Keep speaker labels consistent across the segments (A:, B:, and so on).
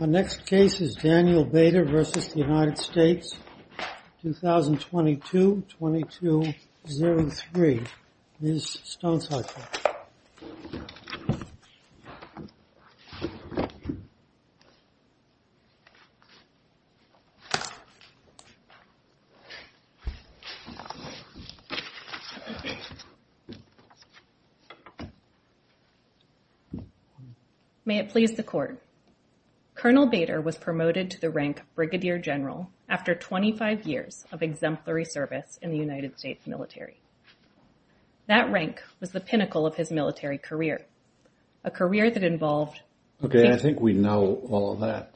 A: Our next case is Daniel Bader v. United States, 2022-2203. Ms. Stonecypher.
B: May it please the Court. Colonel Bader was promoted to the rank of Brigadier General after 25 years of exemplary service in the United States military. That rank was the pinnacle of his military career, a career that involved...
C: Okay, I think we know all of that.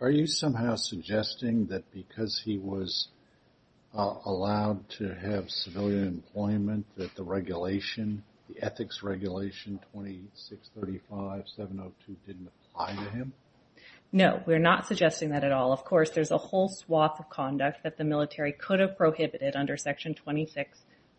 C: Are you somehow suggesting that because he was uh, allowed to have civilian employment that the regulation, the ethics regulation 2635-702 didn't apply to him?
B: No, we're not suggesting that at all. Of course, there's a whole swath of conduct that the military could have prohibited under section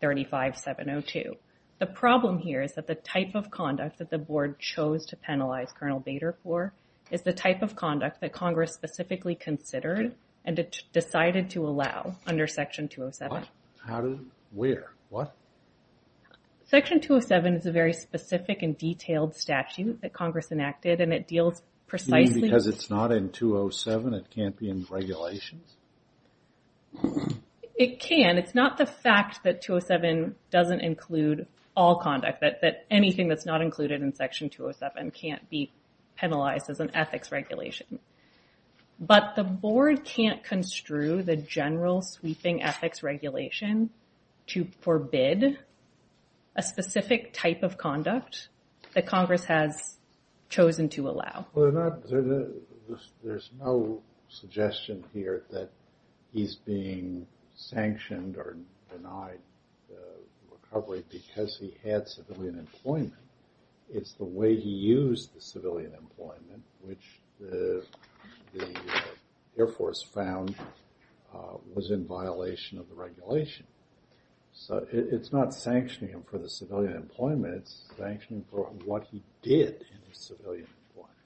B: 2635-702. The problem here is that the type of conduct that the board chose to penalize Colonel Bader for is the type of conduct that Congress specifically considered and decided to allow under section 207.
C: What? How did... Where? What?
B: Section 207 is a very specific and detailed statute that Congress enacted and it deals precisely...
C: Because it's not in 207, it can't be in regulations?
B: It can. It's not the fact that 207 doesn't include all conduct, that anything that's not included in section 207 can't be penalized as an ethics regulation. But the board can't construe the general sweeping ethics regulation to forbid a specific type of conduct that Congress has chosen to allow.
C: There's no suggestion here that he's being sanctioned or denied uh, recovery because he had civilian employment. It's the way he used the civilian employment, which the uh, Air Force found uh, was in violation of the regulation. So it's not sanctioning him for the civilian employment, it's sanctioning for what he did in his civilian employment.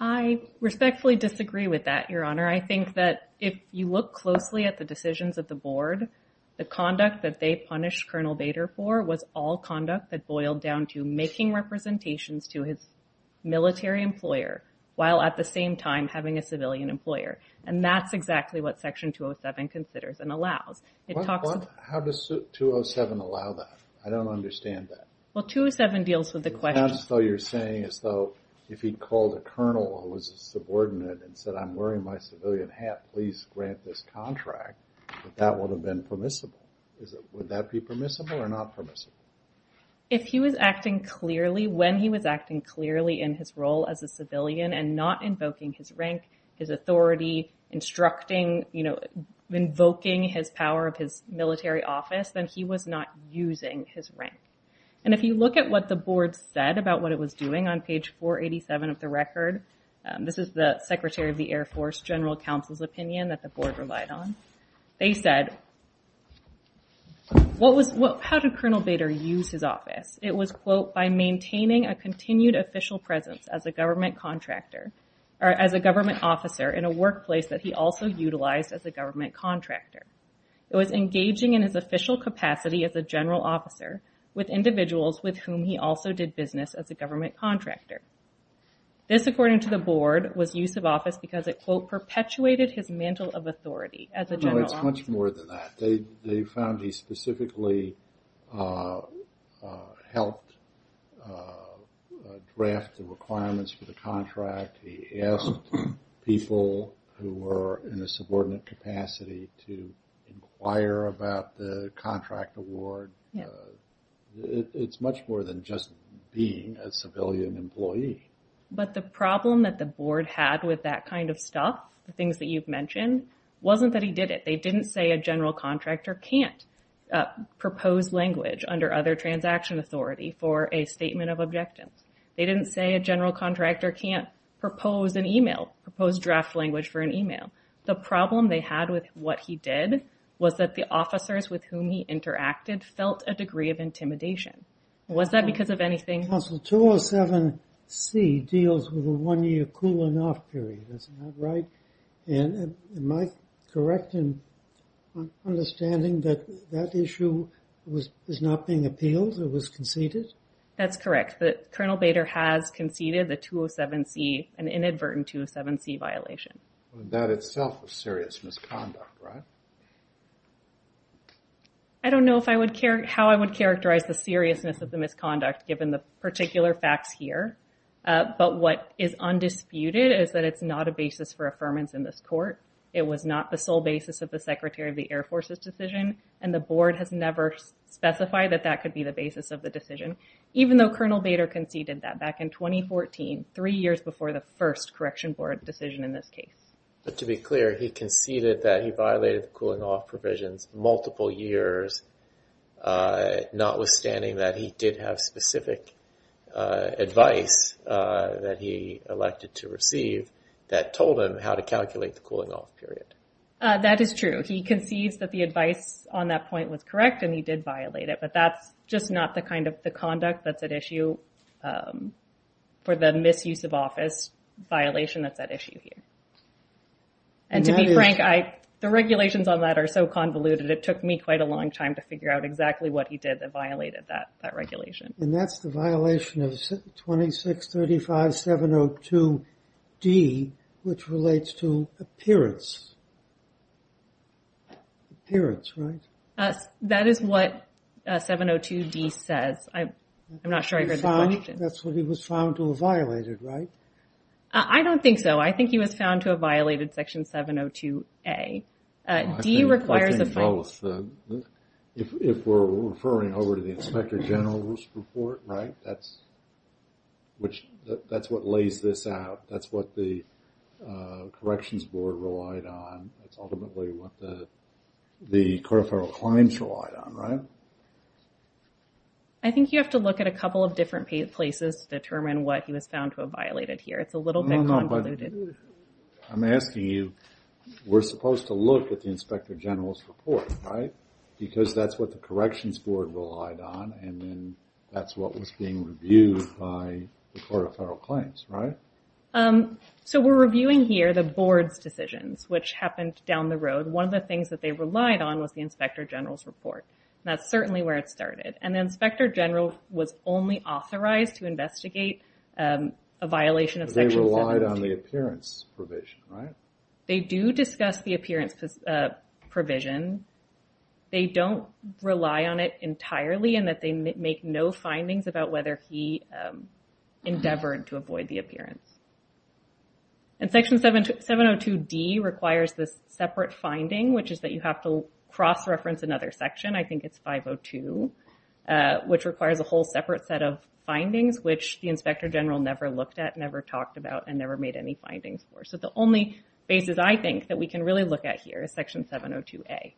B: I respectfully disagree with that, Your Honor. I think that if you look closely at the decisions of the board, the conduct that they punished Colonel Bader for was all conduct that boiled down to making representations to his military employer while at the same time having a civilian employer. And that's exactly what section 207 considers and allows.
C: It talks how does 207 allow that? I don't understand that.
B: Well, 207 deals with the question...
C: It sounds as though you're saying as though if he called a colonel who was a subordinate and said, I'm wearing my civilian hat, please grant this contract, that that would have been permissible. Would that be permissible or not permissible?
B: If he was acting clearly, when he was acting clearly in his role as a civilian and not invoking his rank, his authority, instructing, you know, invoking his power of his military office, then he was not using his rank. And if you look at what the board said about what it was doing on page 487 of the record, um, this is the Secretary of the Air Force General Counsel's opinion that the board relied on. They said, how did Colonel Bader use his office? It was, quote, by maintaining a continued official presence as a government contractor, or as a government officer in a workplace that he also utilized as a government contractor. It was engaging in his official capacity as a general officer with individuals with whom he also did business as a government contractor. This, according to the board, was use of office because it, quote, perpetuated his mantle of authority as a general officer.
C: No, it's much more than that. They they found he specifically uh, uh, helped uh, draft the requirements for the contract. He asked people who were in a subordinate capacity to inquire about the contract award. It's much more than just being a civilian employee.
B: But the problem that the board had with that kind of stuff, the things that you've mentioned, wasn't that he did it. They didn't say a general contractor can't uh, propose language under other transaction authority for a statement of objectives. They didn't say a general contractor can't propose an email, propose draft language for an email. The problem they had with what he did was that the officers with whom he interacted felt a degree of intimidation. Was that because of anything?
A: Counsel, 207 C deals with a one-year cooling off period, isn't that right? And am I correct in understanding that that issue is not being appealed, it was conceded?
B: That's correct. Colonel Bader has conceded the 207C, an inadvertent 207C violation.
C: That itself was serious misconduct, right?
B: I don't know how I would characterize the seriousness of the misconduct given the particular facts here. Uh, but what is undisputed is that it's not a basis for affirmance in this court. It was not the sole basis of the Secretary of the Air Force's decision, and the board has never specified that that could be the basis of the decision, even though Colonel Bader conceded that back in 2014, three years before the first correction board decision in this case.
D: But to be clear, he conceded that he violated the cooling off provisions multiple years, uh, notwithstanding that he did have specific Uh, advice uh, that he elected to receive that told him how to calculate the cooling off period.
B: Uh, that is true. He concedes that the advice on that point was correct, and he did violate it. But that's just not the kind of the conduct that's at issue um, for the misuse of office violation that's at issue here. And to be frank, the regulations on that are so convoluted, it took me quite a long time to figure out exactly what he did that violated that regulation.
A: And that's the violation of 2635702D, which relates to appearance. Appearance, right?
B: Uh, that is what uh, 702D says. I'm not sure I heard the question.
A: That's what he was found to have violated, right?
B: Uh, I don't think so. I think he was found to have violated section 702A. D requires a fine.
C: If we're referring over to the Inspector General's report, right, that's what lays this out. That's what the uh, Corrections Board relied on. That's ultimately what the Court of Federal Claims relied on, right?
B: I think you have to look at a couple of different places to determine what he was found to have violated here. It's a little bit convoluted.
C: I'm asking you, we're supposed to look at the Inspector General's report, right? Because that's what the Corrections Board relied on, and then that's what was being reviewed by the Court of Federal Claims, right?
B: Um, so we're reviewing here the Board's decisions, which happened down the road. One of the things that they relied on was the Inspector General's report. That's certainly where it started. And the Inspector General was only authorized to investigate um, a violation of section 702.
C: They relied on the appearance provision, right?
B: They do discuss the appearance uh, provision. They don't rely on it entirely in that they make no findings about whether he um, endeavored to avoid the appearance. And section 702D requires this separate finding, which is that you have to cross-reference another section. I think it's 502, uh, which requires a whole separate set of findings, which the Inspector General never looked at, never talked about, and never made any findings for. So the only basis I think that we can really look at here is section 702A.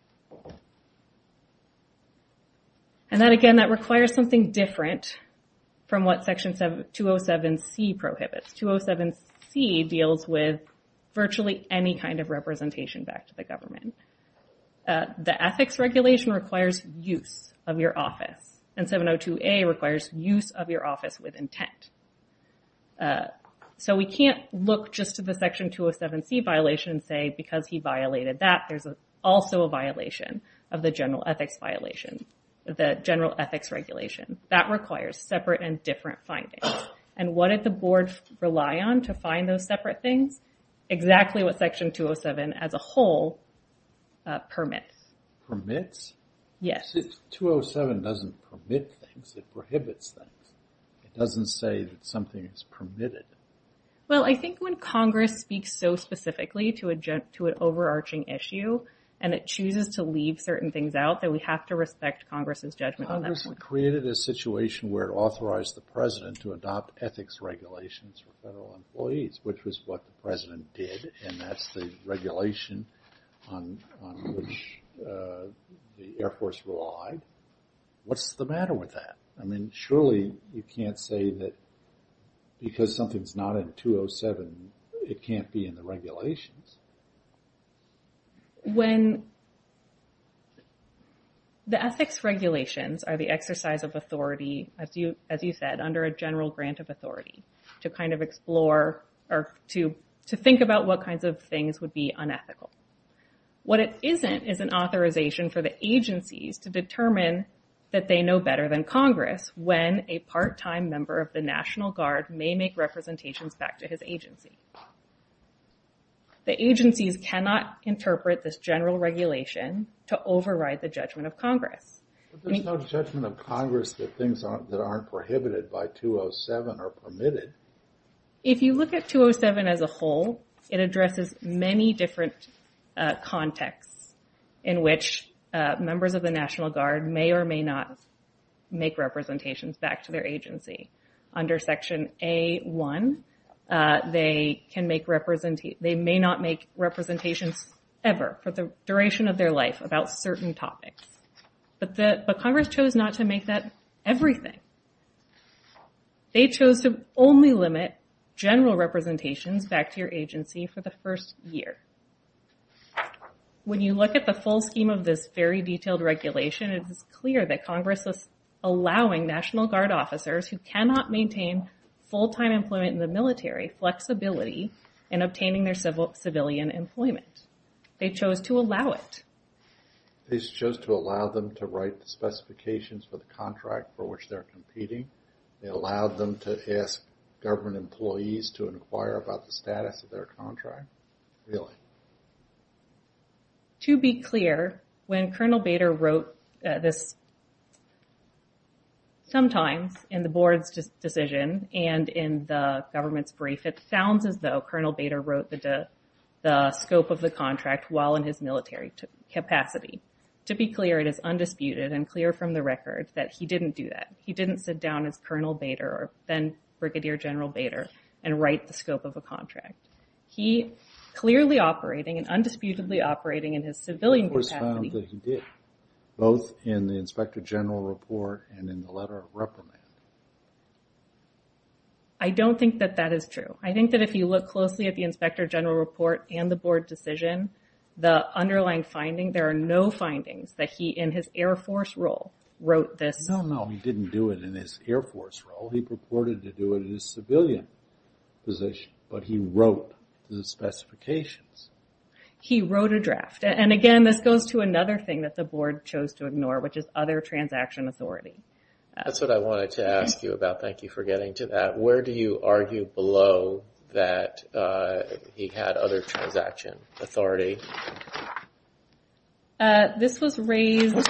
B: And that, again, that requires something different from what section 207C prohibits. 207C deals with virtually any kind of representation back to the government. Uh, the ethics regulation requires use of your office, and 702A requires use of your office with intent. Uh, So we can't look just to the section 207C violation and say, because he violated that, there's also a violation of the general ethics violation, the general ethics regulation. That requires separate and different findings. And what did the board rely on to find those separate things? Exactly what section 207 as a whole uh, permits.
C: Permits?
B: Yes.
C: 207 doesn't permit things, it prohibits things. It doesn't say that something is permitted.
B: Well, I think when Congress speaks so specifically to an overarching issue, and it chooses to leave certain things out, that we have to respect Congress's judgment on that point.
C: Congress created a situation where it authorized the president to adopt ethics regulations for federal employees, which was what the president did, and that's the regulation on which uh, the Air Force relied. What's the matter with that? I mean, surely you can't say that because something's not in 207, it can't be in the regulations.
B: When the ethics regulations are the exercise of authority, as you said, under a general grant of authority, to kind of explore or to think about what kinds of things would be unethical. What it isn't is an authorization for the agencies to determine that they know better than Congress when a part-time member of the National Guard may make representations back to his agency. The agencies cannot interpret this general regulation to override the judgment of Congress.
C: There's no judgment of Congress that things that aren't prohibited by 207 are permitted.
B: If you look at 207 as a whole, it addresses many different uh, contexts in which Uh, members of the National Guard may or may not make representations back to their agency. Under Section A1, uh, they can make representation they may not make representations ever for the duration of their life about certain topics. But the but Congress chose not to make that everything. They chose to only limit general representations back to your agency for the first year. When you look at the full scheme of this very detailed regulation, it is clear that Congress is allowing National Guard officers who cannot maintain full-time employment in the military flexibility in obtaining their civilian employment. They chose to allow it.
C: They chose to allow them to write the specifications for the contract for which they're competing. They allowed them to ask government employees to inquire about the status of their contract. Really?
B: To be clear, when Colonel Bader wrote uh, this sometimes in the board's decision and in the government's brief, it sounds as though Colonel Bader wrote the scope of the contract while in his military capacity. To be clear, it is undisputed and clear from the record that he didn't do that. He didn't sit down as Colonel Bader or then Brigadier General Bader and write the scope of a contract. He clearly operating and undisputedly operating in his civilian capacity.
C: It was found that he did, both in the Inspector General report and in the letter of reprimand.
B: I don't think that that is true. I think that if you look closely at the Inspector General report and the board decision, the underlying finding, there are no findings that he, in his Air Force role, wrote this.
C: No, no, he didn't do it in his Air Force role. He purported to do it in his civilian position, but he wrote the specifications.
B: He wrote a draft. And again, this goes to another thing that the board chose to ignore, which is other transaction authority.
D: Uh, That's what I wanted to ask you about. Thank you for getting to that. Where do you argue below that uh, he had other transaction authority?
B: Uh, this was raised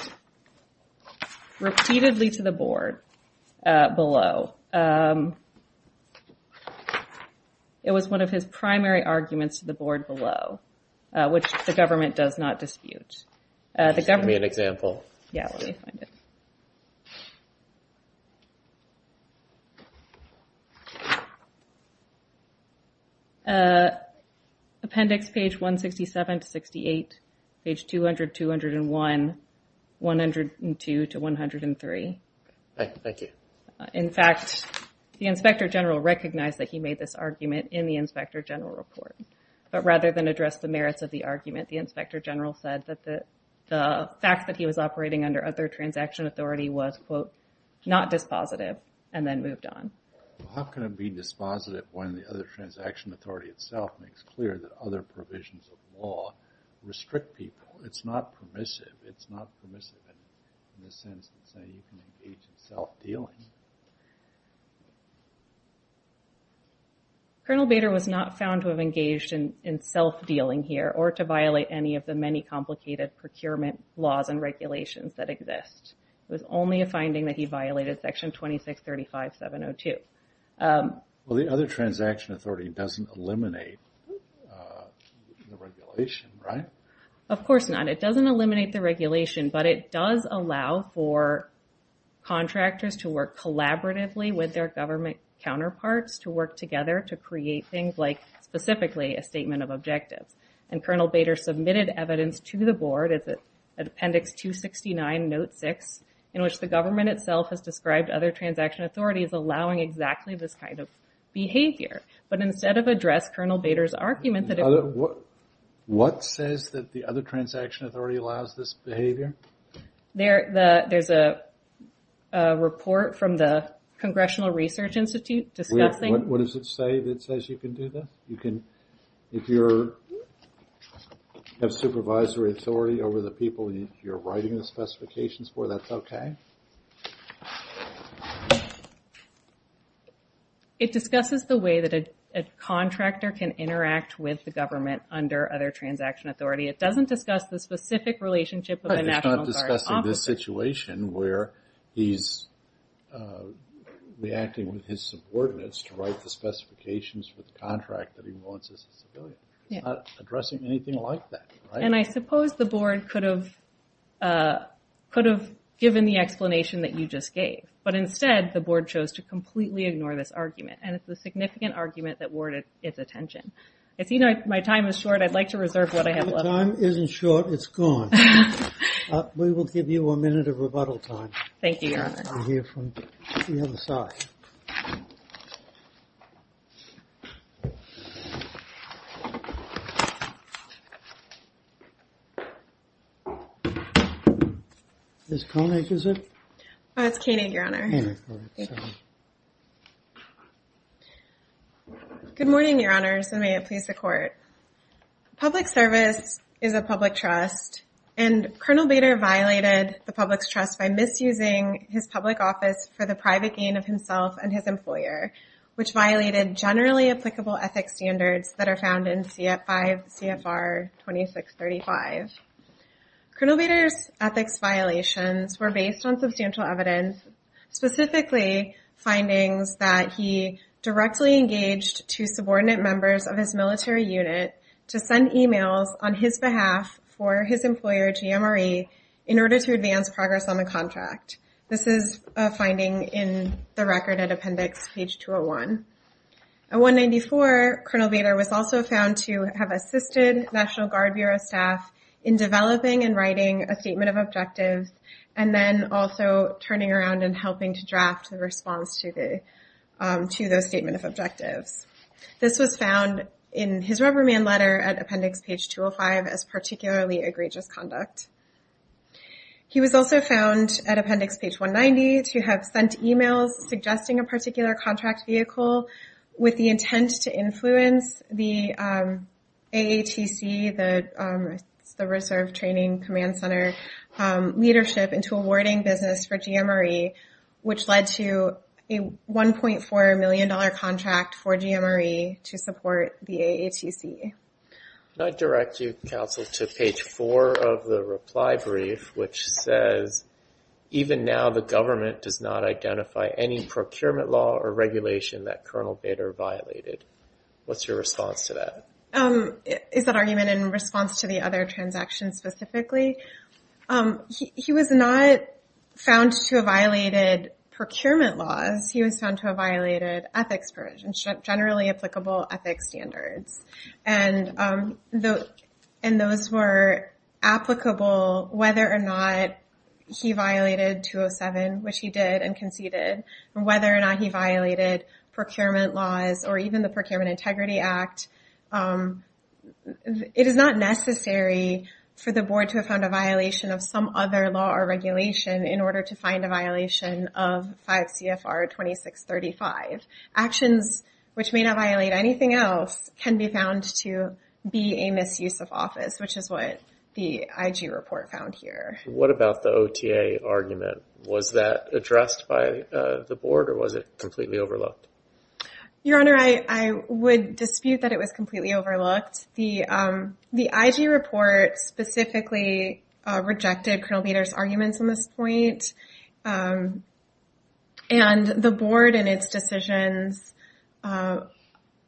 B: repeatedly to the board below. Um, It was one of his primary arguments to the board below, uh, which the government does not dispute.
D: Uh, give me an example.
B: Yeah, let me find it. Uh, appendix page 167 to 68, page 200, 201, 102 to 103.
D: Thank you.
B: In fact, the Inspector General recognized that he made this argument in the Inspector General report. But rather than address the merits of the argument, the Inspector General said that the fact that he was operating under other transaction authority was, quote, not dispositive, and then moved on.
C: How can it be dispositive when the other transaction authority itself makes clear that other provisions of law restrict people? It's not permissive. It's not permissive in the sense that, say, you can engage in self-dealing.
B: Colonel Bader was not found to have engaged in self-dealing here or to violate any of the many complicated procurement laws and regulations that exist. It was only a finding that he violated Section 2635.702.
C: Um, well, the other transaction authority doesn't eliminate uh, the regulation, right?
B: Of course not. It doesn't eliminate the regulation, but it does allow for contractors to work collaboratively with their government counterparts to work together to create things like, specifically, a statement of objectives. And Colonel Bader submitted evidence to the board at Appendix 269, Note 6, in which the government itself has described other transaction authorities allowing exactly this kind of behavior. But instead of address Colonel Bader's argument that it...
C: What says that the other transaction authority allows this behavior?
B: There's a report from the Congressional Research Institute discussing...
C: What, what does it say that says you can do this? You can, if you're, have supervisory authority over the people you- you're writing the specifications for, that's okay?
B: It discusses the way that a, a contractor can interact with the government under other transaction authority. It doesn't discuss the specific relationship of a National
C: It's
B: Guard
C: not discussing this situation where he's uh, reacting with his subordinates to write the specifications for the contract that he wants as a civilian. It's not addressing anything like that, right?
B: And I suppose the board could have uh, could have given the explanation that you just gave, but instead the board chose to completely ignore this argument, and it's a significant argument that warranted its attention. I see my, my time is short. I'd like to reserve what I have
A: The
B: left.
A: time isn't short, it's gone. Uh, We will give you a minute of rebuttal time
B: Thank you, Your Honor.
A: to hear from the other side. Ms. Koenig, is it?
E: Oh, it's Koenig, Your Honor.
A: Koenig, correct, sorry.
E: Good morning, Your Honors, and may it please the Court. Public service is a public trust, and Colonel Bader violated the public's trust by misusing his public office for the private gain of himself and his employer, which violated generally applicable ethics standards that are found in CF 5 CFR 2635. Colonel Bader's ethics violations were based on substantial evidence, specifically findings that he directly engaged two subordinate members of his military unit to send emails on his behalf for his employer, GMRE, in order to advance progress on the contract. This is a finding in the record at appendix page 201. At 194, Colonel Bader was also found to have assisted National Guard Bureau staff in developing and writing a statement of objectives, and then also turning around and helping to draft the response to the to those statement of objectives. This was found in his reprimand letter at appendix page 205 as particularly egregious conduct. He was also found at appendix page 190 to have sent emails suggesting a particular contract vehicle with the intent to influence the um, AATC, the um, the Reserve Training Command Center um, leadership into awarding business for GMRE, which led to a $1.4 million contract for GMRE to support the AATC.
D: I direct you, counsel, to page four of the reply brief, which says, even now the government does not identify any procurement law or regulation that Colonel Bader violated. What's your response to that?
E: Um, that argument in response to the other transaction specifically? Um, he was not found to have violated procurement laws. He was found to have violated ethics provisions, generally applicable ethics standards. And, um, those were applicable whether or not he violated 207, which he did and conceded, and whether or not he violated procurement laws or even the Procurement Integrity Act. Um, it is not necessary for the board to have found a violation of some other law or regulation in order to find a violation of 5 CFR 2635. Actions which may not violate anything else can be found to be a misuse of office, which is what the IG report found here.
D: What about the OTA argument? Was that addressed by uh, the board or was it completely overlooked?
E: Your Honor, I, would dispute that it was completely overlooked. The um, the IG report specifically uh, rejected Colonel Bader's arguments on this point, um, and the board in its decisions uh,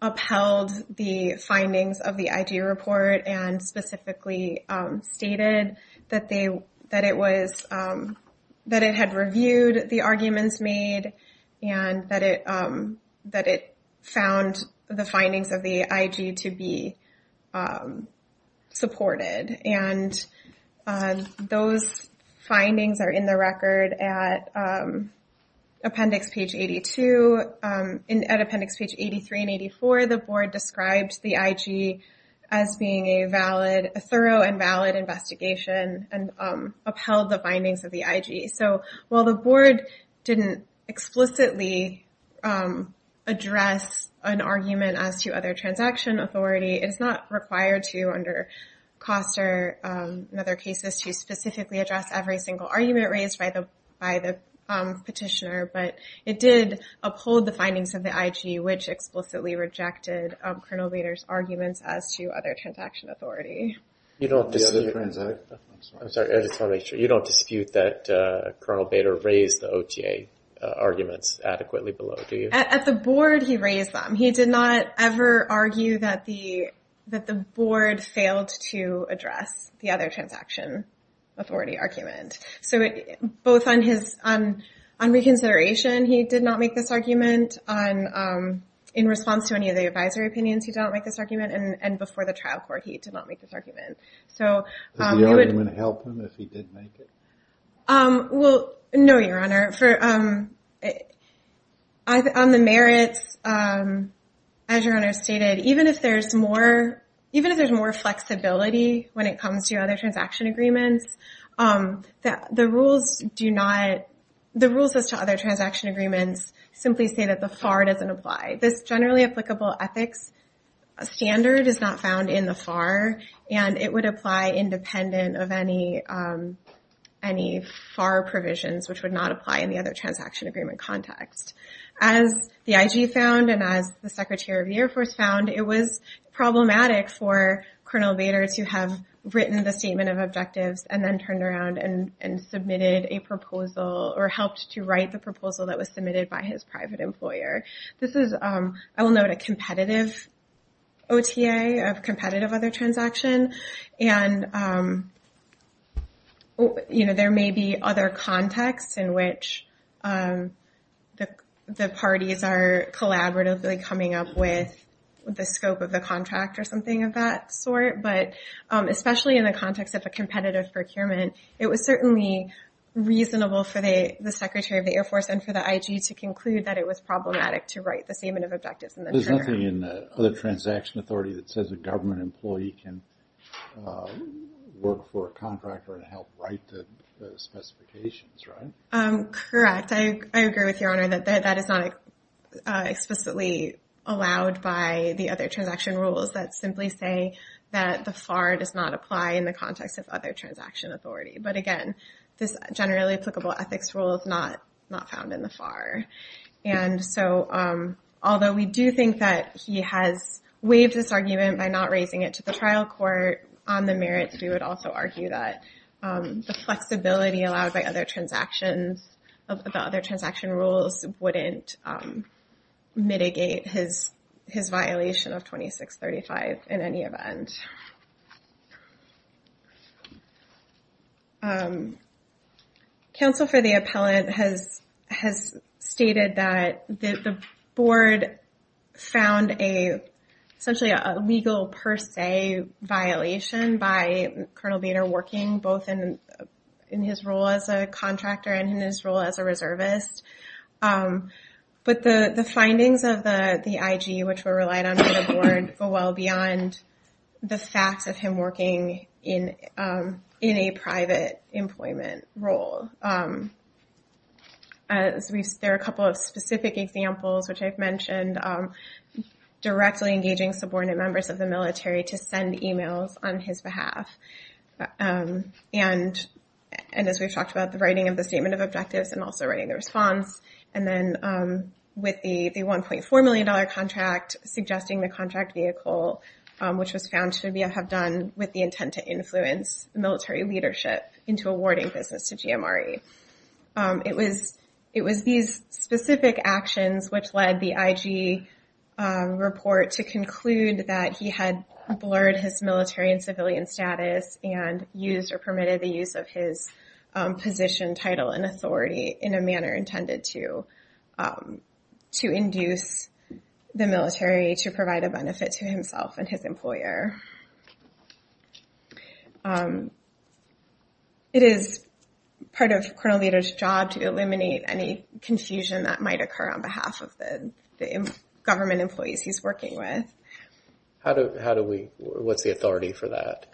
E: upheld the findings of the IG report and specifically um, stated that they that it was that it had reviewed the arguments made and that it that it found the findings of the IG to be um, supported, and uh, those findings are in the record at um, appendix page 82. Um, in, at appendix page 83 and 84, the board described the IG as being a valid, a thorough and valid investigation and upheld the findings of the IG. So while the board didn't explicitly address an argument as to other transaction authority. It's not required to, under Koster um, and other cases, to specifically address every single argument raised by the um, petitioner, but it did uphold the findings of the IG, which explicitly rejected um, Colonel Bader's arguments as to other transaction authority.
D: You don't dispute that uh, Colonel Bader raised the OTA arguments adequately below, do you?
E: At the board, he raised them. He did not ever argue that the that the board failed to address the other transaction authority argument. So both on his on on reconsideration, he did not make this argument. On um in response to any of the advisory opinions, he did not make this argument, and before the trial court, he did not make this argument.
C: So, does the argument help him if he did make it?
E: Um, well, no, Your Honor. For um, on the merits, um, as Your Honor stated, even if there's more even if there's more flexibility when it comes to other transaction agreements, the the rules do not the rules as to other transaction agreements simply say that the FAR doesn't apply. This generally applicable ethics standard is not found in the FAR, and it would apply independent of any FAR provisions, which would not apply in the other transaction agreement context. As the IG found, and as the Secretary of the Air Force found, it was problematic for Colonel Bader to have written the statement of objectives and then turned around and submitted a proposal, or helped to write the proposal that was submitted by his private employer. This is, um, I will note, a competitive OTA, a competitive other transaction, and um, there may be other contexts in which um, the parties are collaboratively coming up with the scope of the contract or something of that sort, but um, especially in the context of a competitive procurement, it was certainly reasonable for the Secretary of the Air Force and for the IG to conclude that it was problematic to write the statement of objectives then turn.
C: There's nothing in the other transaction authority that says a government employee can uh, work for a contractor and help write the specifications, right?
E: Um, correct. I agree with Your Honor that that is not uh, explicitly allowed by the other transaction rules that simply say that the FAR does not apply in the context of other transaction authority. But again, this generally applicable ethics rule is not found in the FAR. And so, um, although we do think that he has waived this argument by not raising it to the trial court on the merits, we would also argue that um, the flexibility allowed by other transactions, the other transaction rules wouldn't um, mitigate his violation of 2635 in any event. Um, counsel for the appellant has stated that the board found essentially a legal per se violation by Colonel Bader working both in in his role as a contractor and in his role as a reservist. But the the findings of the IG, which were relied on by the board, go well beyond the facts of him working in um in a private employment role. Um as we've there are a couple of specific examples, which I've mentioned, directly engaging subordinate members of the military to send emails on his behalf. Um, and and as we've talked about, the writing of the statement of objectives and also writing the response. And then um, with the $1.4 million contract, suggesting the contract vehicle, um, which was found to be have done with the intent to influence military leadership into awarding business to GMRE. It was it was these specific actions which led the IG Um, report to conclude that he had blurred his military and civilian status and used or permitted the use of his um, position, title, and authority in a manner intended um, to induce the military to provide a benefit to himself and his employer. It is part of Colonel Bader's job to eliminate any confusion that might occur on behalf of the government employees he's working with.
D: How do we, what's the authority for that,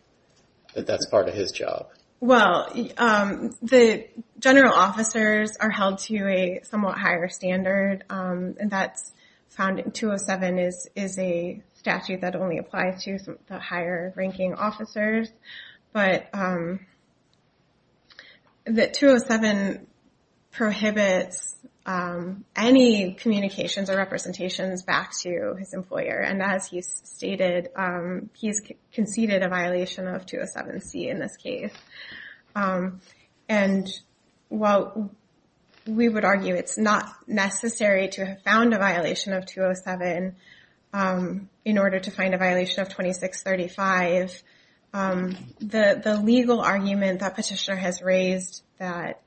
D: that that's part of his job?
E: Well, um, the general officers are held to a somewhat higher standard, um, and that's found in 207 is a statute that only applies to the higher ranking officers. But um, the 207 prohibits Um, any communications or representations back to his employer. And as um, he's stated, he's conceded a violation of 207C in this case. Um, and while we would argue it's not necessary to have found a violation of 207 in order to find a violation of 2635, the legal argument that petitioner has raised that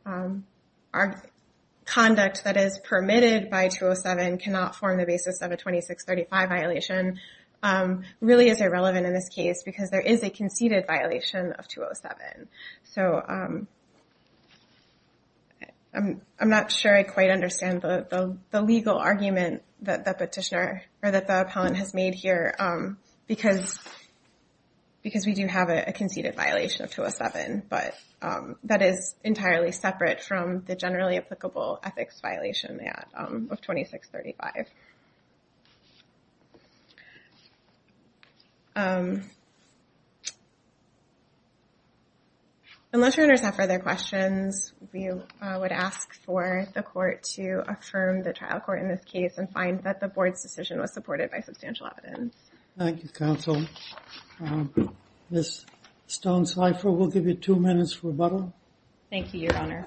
E: conduct that is permitted by 207 cannot form the basis of a 2635 violation um, really is irrelevant in this case because there is a conceded violation of 207. So um, I'm not sure I quite understand the legal argument that the petitioner or that the appellant has made here um, because we do have a conceded violation of 207, but um, that is entirely separate from the generally applicable ethics violation um, of 2635. Um, unless your honors have further questions, we uh, would ask for the court to affirm the trial court in this case and find that the board's decision was supported by substantial evidence.
A: Thank you, counsel. Um, Ms. Stonecypher, we'll give you two minutes for rebuttal.
B: Thank you, your honor.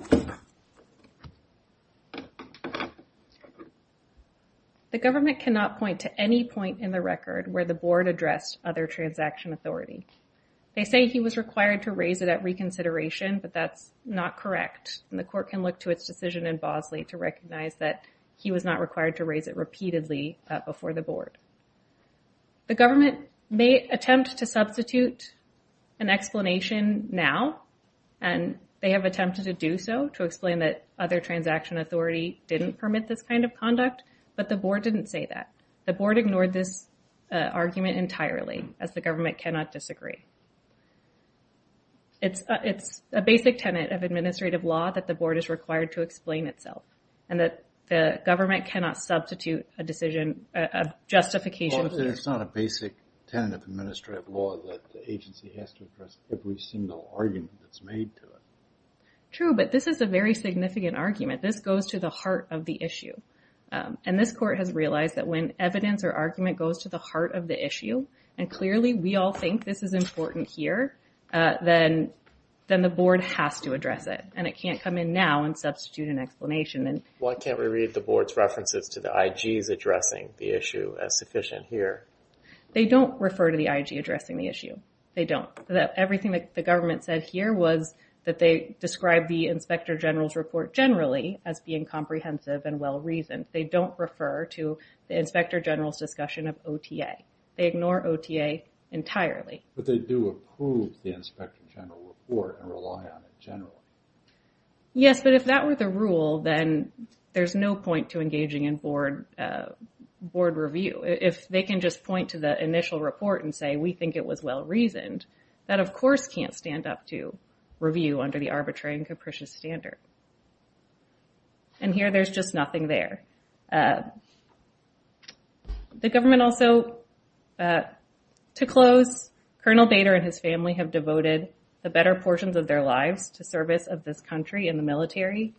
B: The government cannot point to any point in the record where the board addressed other transaction authority. They say he was required to raise it at reconsideration, but that's not correct. And the court can look to its decision in Bosley to recognize that he was not required to raise it repeatedly uh, before the board. The government may attempt to substitute an explanation now, and they have attempted to do so to explain that other transaction authority didn't permit this kind of conduct, but the board didn't say that. The board ignored this uh, argument entirely, as the government cannot disagree. Uh, it's a basic tenet of administrative law that the board is required to explain itself, and that the government cannot substitute a decision, a justification.
C: It's not a basic tenet of administrative law that the agency has to address every single argument that's made to it.
B: True, but this is a very significant argument. This goes to the heart of the issue. Um, and this court has realized that when evidence or argument goes to the heart of the issue, and clearly we all think this is important here, uh, then the board has to address it. And it can't come in now and substitute an explanation.
D: Why can't we read the board's references to the IGs addressing the issue as sufficient here?
B: They don't refer to the IG addressing the issue. They don't. Everything that the government said here was that they described the Inspector General's report generally as being comprehensive and well-reasoned. They don't refer to the Inspector General's discussion of OTA. They ignore OTA entirely.
C: But they do approve the Inspector General and rely on it generally.
B: Yes, but if that were the rule, then there's no point to engaging in board uh, review. If they can just point to the initial report and say, we think it was well-reasoned, that of course can't stand up to review under the arbitrary and capricious standard. And here there's just nothing there. Uh, the government also, uh, to close, Colonel Bader and his family have devoted the better portions of their lives to service of this country in the military.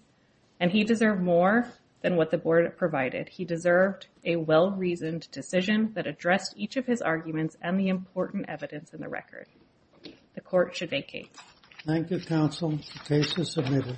B: And he deserved more than what the board provided. He deserved a well-reasoned decision that addressed each of his arguments and the important evidence in the record. The court should vacate.
A: Thank you, counsel. The case is submitted.